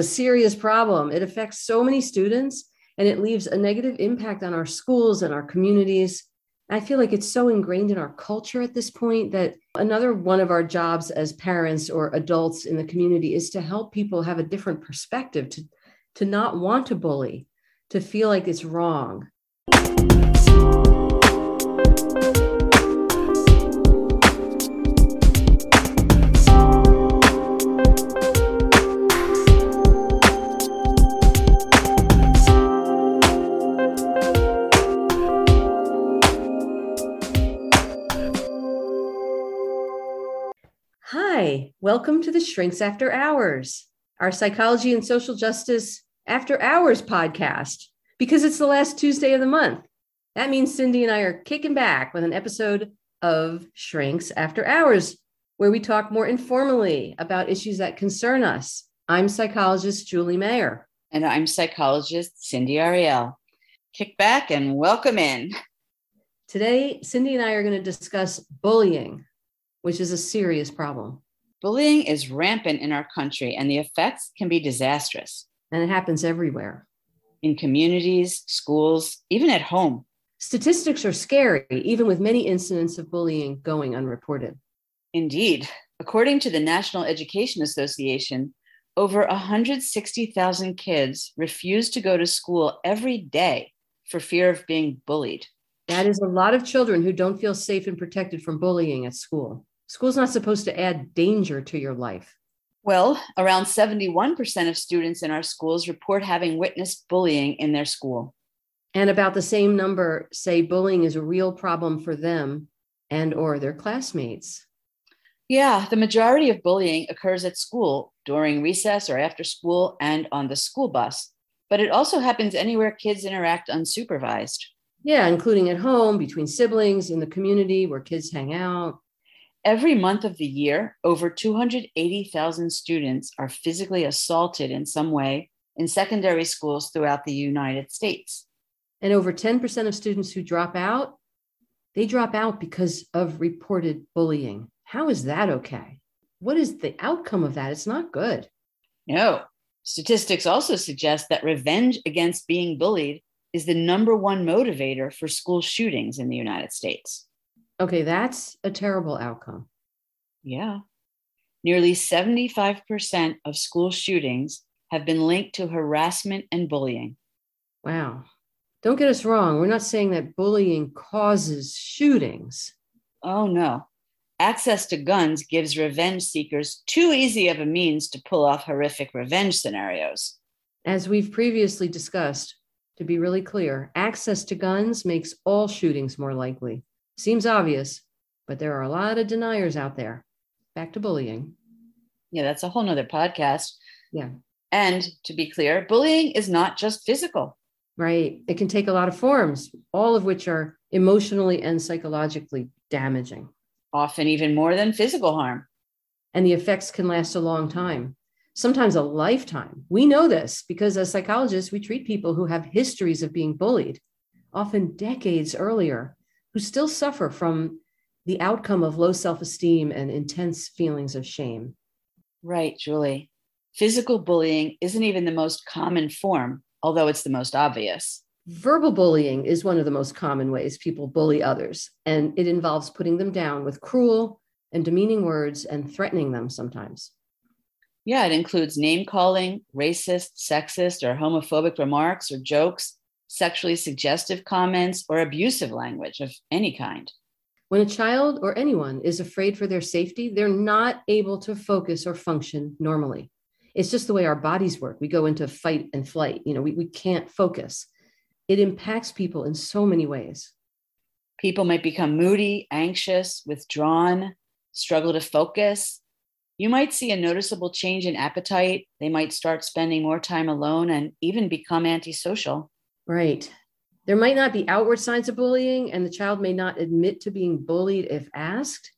A serious problem. It affects so many students and it leaves a negative impact on our schools and our communities. I feel like it's so ingrained in our culture at this point that another one of our jobs as parents or adults in the community is to help people have a different perspective, to, to not want to bully, to feel like it's wrong. Welcome to the Shrinks After Hours, our psychology and social justice after hours podcast, because it's the last Tuesday of the month. That means Cindy and I are kicking back with an episode of Shrinks After Hours, where we talk more informally about issues that concern us. I'm psychologist Julie Mayer. And I'm psychologist Cindy Ariel. Kick back and welcome in. Today, Cindy and I are going to discuss bullying, which is a serious problem. Bullying is rampant in our country, and the effects can be disastrous. And it happens everywhere in communities, schools, even at home. Statistics are scary, even with many incidents of bullying going unreported. Indeed. According to the National Education Association, over 160,000 kids refuse to go to school every day for fear of being bullied. That is a lot of children who don't feel safe and protected from bullying at school. School's not supposed to add danger to your life. Well, around 71% of students in our schools report having witnessed bullying in their school. And about the same number say bullying is a real problem for them and or their classmates. Yeah, the majority of bullying occurs at school during recess or after school and on the school bus, but it also happens anywhere kids interact unsupervised. Yeah, including at home, between siblings, in the community where kids hang out. Every month of the year, over 280,000 students are physically assaulted in some way in secondary schools throughout the United States. And over 10% of students who drop out, they drop out because of reported bullying. How is that okay? What is the outcome of that? It's not good. No. Statistics also suggest that revenge against being bullied is the number one motivator for school shootings in the United States. Okay, that's a terrible outcome. Yeah. Nearly 75% of school shootings have been linked to harassment and bullying. Wow. Don't get us wrong. We're not saying that bullying causes shootings. Oh, no. Access to guns gives revenge seekers too easy of a means to pull off horrific revenge scenarios. As we've previously discussed, to be really clear, access to guns makes all shootings more likely. Seems obvious, but there are a lot of deniers out there. Back to bullying. Yeah, that's a whole nother podcast. Yeah. And to be clear, bullying is not just physical. Right. It can take a lot of forms, all of which are emotionally and psychologically damaging. Often even more than physical harm. And the effects can last a long time, sometimes a lifetime. We know this because as psychologists, we treat people who have histories of being bullied, often decades earlier, who still suffer from the outcome of low self esteem and intense feelings of shame. Right, Julie. Physical bullying isn't even the most common form, although it's the most obvious. Verbal bullying is one of the most common ways people bully others, and it involves putting them down with cruel and demeaning words and threatening them sometimes. Yeah, it includes name calling, racist, sexist, or homophobic remarks or jokes, sexually suggestive comments, or abusive language of any kind. When a child or anyone is afraid for their safety, they're not able to focus or function normally. It's just the way our bodies work. We go into fight and flight. You know, we, we can't focus. It impacts people in so many ways. People might become moody, anxious, withdrawn, struggle to focus. You might see a noticeable change in appetite. They might start spending more time alone and even become antisocial. Right. There might not be outward signs of bullying, and the child may not admit to being bullied if asked,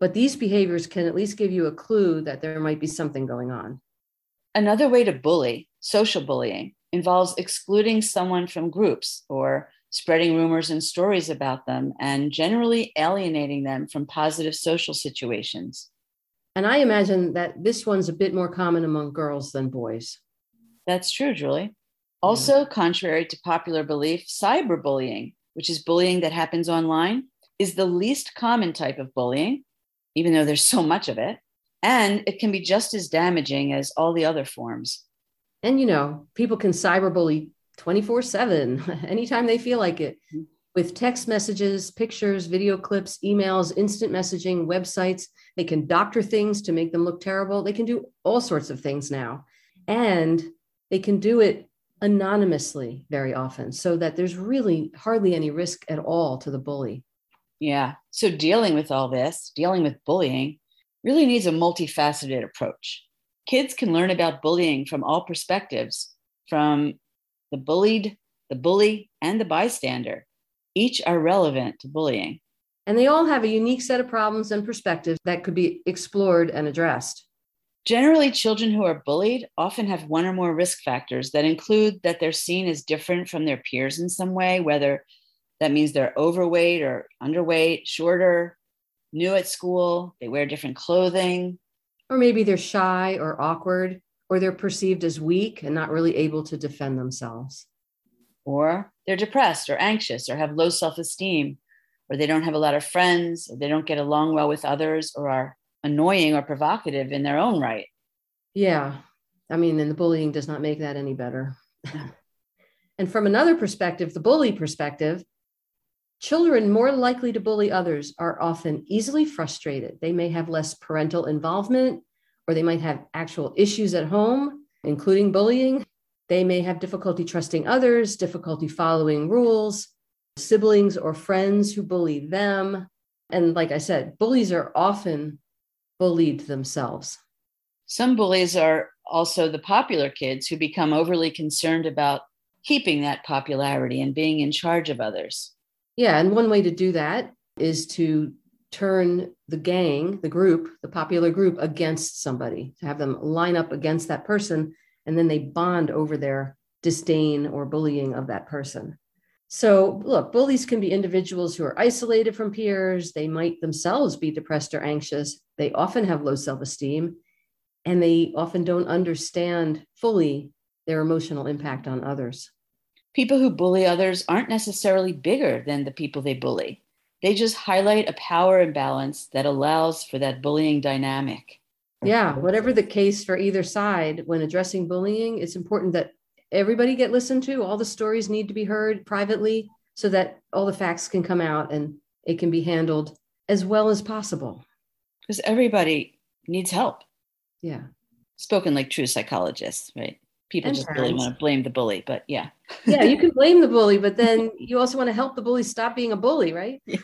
but these behaviors can at least give you a clue that there might be something going on. Another way to bully, social bullying, involves excluding someone from groups or spreading rumors and stories about them and generally alienating them from positive social situations. And I imagine that this one's a bit more common among girls than boys. That's true, Julie. Also, contrary to popular belief, cyberbullying, which is bullying that happens online, is the least common type of bullying, even though there's so much of it. And it can be just as damaging as all the other forms. And, you know, people can cyberbully 24 7 anytime they feel like it mm-hmm. with text messages, pictures, video clips, emails, instant messaging, websites. They can doctor things to make them look terrible. They can do all sorts of things now. And they can do it anonymously very often so that there's really hardly any risk at all to the bully. Yeah. So dealing with all this, dealing with bullying, really needs a multifaceted approach. Kids can learn about bullying from all perspectives, from the bullied, the bully, and the bystander. Each are relevant to bullying. And they all have a unique set of problems and perspectives that could be explored and addressed. Generally, children who are bullied often have one or more risk factors that include that they're seen as different from their peers in some way, whether that means they're overweight or underweight, shorter, new at school, they wear different clothing. Or maybe they're shy or awkward, or they're perceived as weak and not really able to defend themselves. Or they're depressed or anxious or have low self esteem, or they don't have a lot of friends, or they don't get along well with others, or are annoying or provocative in their own right. Yeah. I mean, and the bullying does not make that any better. and from another perspective, the bully perspective, Children more likely to bully others are often easily frustrated. They may have less parental involvement, or they might have actual issues at home, including bullying. They may have difficulty trusting others, difficulty following rules, siblings or friends who bully them. And like I said, bullies are often bullied themselves. Some bullies are also the popular kids who become overly concerned about keeping that popularity and being in charge of others. Yeah, and one way to do that is to turn the gang, the group, the popular group against somebody, to have them line up against that person, and then they bond over their disdain or bullying of that person. So, look, bullies can be individuals who are isolated from peers. They might themselves be depressed or anxious. They often have low self esteem, and they often don't understand fully their emotional impact on others people who bully others aren't necessarily bigger than the people they bully. They just highlight a power imbalance that allows for that bullying dynamic. Yeah, whatever the case for either side, when addressing bullying, it's important that everybody get listened to. All the stories need to be heard privately so that all the facts can come out and it can be handled as well as possible. Because everybody needs help. Yeah. Spoken like true psychologists, right? people and just parents. really want to blame the bully but yeah yeah you can blame the bully but then you also want to help the bully stop being a bully right yeah.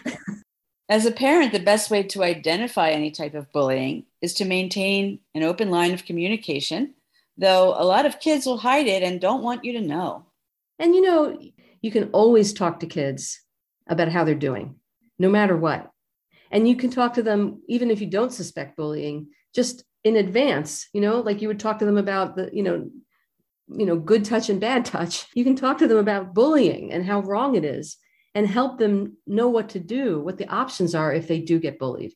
as a parent the best way to identify any type of bullying is to maintain an open line of communication though a lot of kids will hide it and don't want you to know. And you know you can always talk to kids about how they're doing no matter what. And you can talk to them even if you don't suspect bullying just in advance you know like you would talk to them about the you know you know good touch and bad touch. You can talk to them about bullying and how wrong it is and help them know what to do what the options are if they do get bullied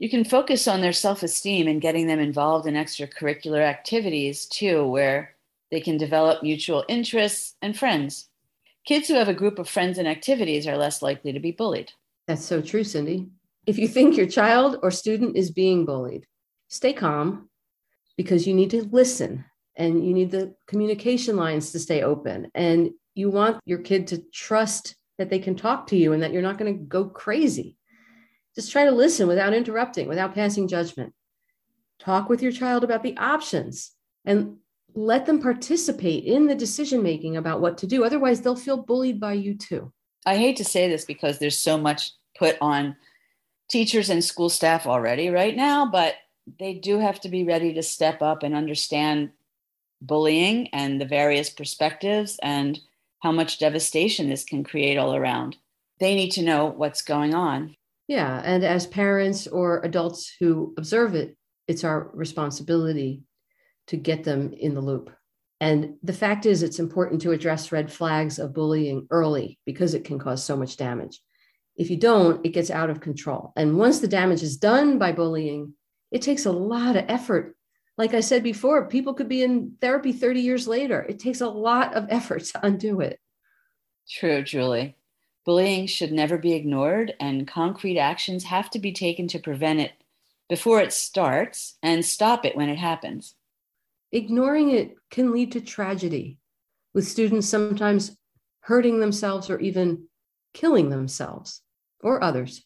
you can focus on their self-esteem and getting them involved in extracurricular activities too where they can develop mutual interests and friends. Kids who have a group of friends and activities are less likely to be bullied. That's so true cindy. If you think your child or student is being bullied stay calm because you need to listen and you need the communication lines to stay open. And you want your kid to trust that they can talk to you and that you're not going to go crazy just try to listen without interrupting without passing judgment talk with your child about the options and let them participate in the decision making about what to do otherwise they'll feel bullied by you too i hate to say this because there's so much put on teachers and school staff already right now but they do have to be ready to step up and understand bullying and the various perspectives and how much devastation this can create all around. They need to know what's going on. Yeah. And as parents or adults who observe it, it's our responsibility to get them in the loop. And the fact is, it's important to address red flags of bullying early because it can cause so much damage. If you don't, it gets out of control. And once the damage is done by bullying, it takes a lot of effort. Like I said before, people could be in therapy 30 years later. It takes a lot of effort to undo it. True, Julie. Bullying should never be ignored, and concrete actions have to be taken to prevent it before it starts and stop it when it happens. Ignoring it can lead to tragedy, with students sometimes hurting themselves or even killing themselves or others.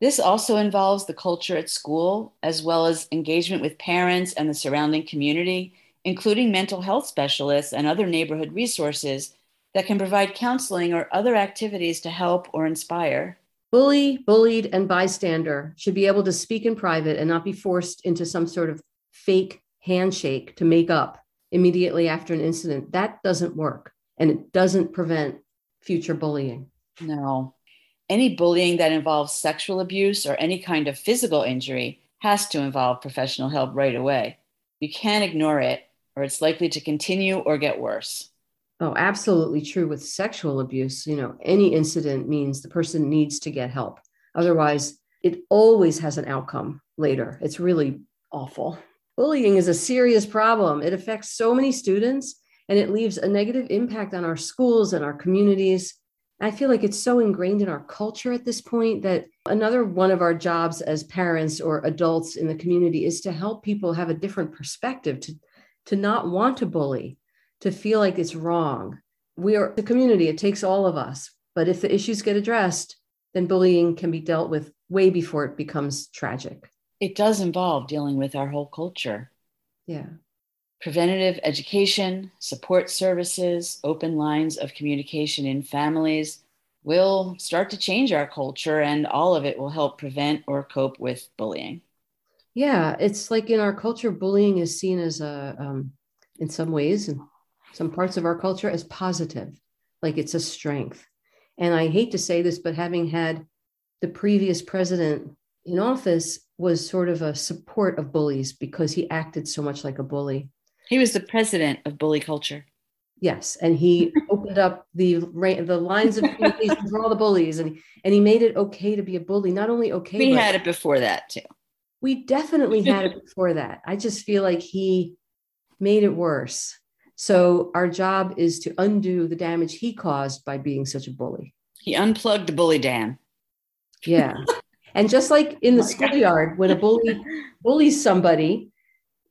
This also involves the culture at school, as well as engagement with parents and the surrounding community, including mental health specialists and other neighborhood resources that can provide counseling or other activities to help or inspire. Bully, bullied, and bystander should be able to speak in private and not be forced into some sort of fake handshake to make up immediately after an incident. That doesn't work and it doesn't prevent future bullying. No, any bullying that involves sexual abuse or any kind of physical injury has to involve professional help right away. You can't ignore it, or it's likely to continue or get worse. Oh, absolutely true with sexual abuse. You know, any incident means the person needs to get help. Otherwise, it always has an outcome later. It's really awful. Bullying is a serious problem. It affects so many students and it leaves a negative impact on our schools and our communities. I feel like it's so ingrained in our culture at this point that another one of our jobs as parents or adults in the community is to help people have a different perspective, to, to not want to bully, to feel like it's wrong. We are the community, it takes all of us. But if the issues get addressed, then bullying can be dealt with way before it becomes tragic. It does involve dealing with our whole culture. Yeah. Preventative education, support services, open lines of communication in families will start to change our culture, and all of it will help prevent or cope with bullying. Yeah, it's like in our culture, bullying is seen as a, um, in some ways, in some parts of our culture, as positive, like it's a strength. And I hate to say this, but having had the previous president in office was sort of a support of bullies because he acted so much like a bully. He was the president of bully culture. Yes, and he opened up the the lines of communication for all the bullies, and and he made it okay to be a bully. Not only okay, we had it before that too. We definitely had it before that. I just feel like he made it worse. So our job is to undo the damage he caused by being such a bully. He unplugged the bully dam. Yeah. and just like in the oh schoolyard, when a bully bullies somebody,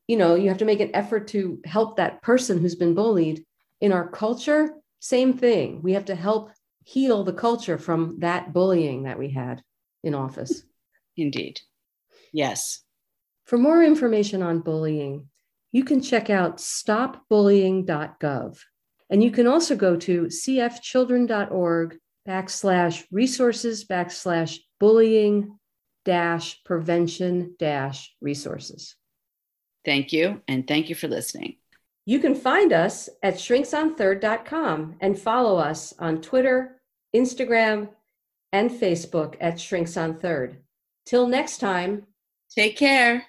you know, you have to make an effort to help that person who's been bullied. In our culture, same thing. We have to help heal the culture from that bullying that we had in office. Indeed. Yes. For more information on bullying, you can check out stopbullying.gov. And you can also go to cfchildren.org backslash resources backslash bullying dash prevention dash resources. Thank you. And thank you for listening. You can find us at shrinksonthird.com and follow us on Twitter, Instagram, and Facebook at Shrinks on Third. Till next time, take care.